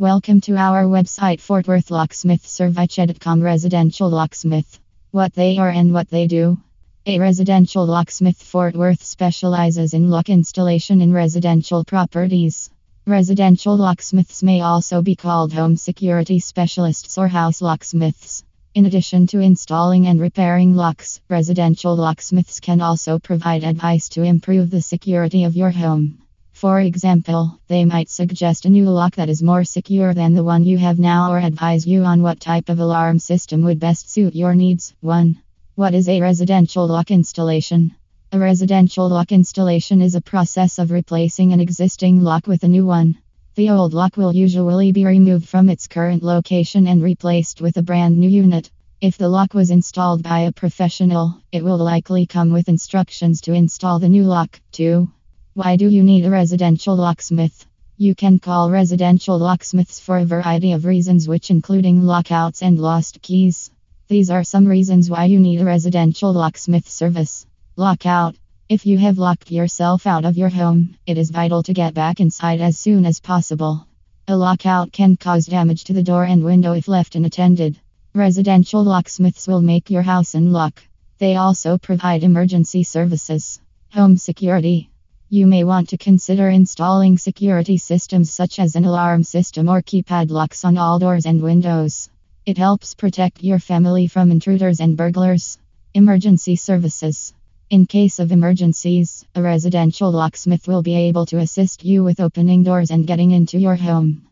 Welcome to our website Fort Worth Locksmith Service.com Residential Locksmith. What they are and what they do. A residential locksmith Fort Worth specializes in lock installation in residential properties. Residential locksmiths may also be called home security specialists or house locksmiths. In addition to installing and repairing locks, residential locksmiths can also provide advice to improve the security of your home. For example, they might suggest a new lock that is more secure than the one you have now or advise you on what type of alarm system would best suit your needs. 1. What is a residential lock installation? A residential lock installation is a process of replacing an existing lock with a new one. The old lock will usually be removed from its current location and replaced with a brand new unit. If the lock was installed by a professional, it will likely come with instructions to install the new lock. 2. Why do you need a residential locksmith? You can call residential locksmiths for a variety of reasons, which including lockouts and lost keys. These are some reasons why you need a residential locksmith service. Lockout. If you have locked yourself out of your home, it is vital to get back inside as soon as possible. A lockout can cause damage to the door and window if left unattended. Residential locksmiths will make your house unlock. They also provide emergency services. Home security. You may want to consider installing security systems such as an alarm system or keypad locks on all doors and windows. It helps protect your family from intruders and burglars. Emergency services. In case of emergencies, a residential locksmith will be able to assist you with opening doors and getting into your home.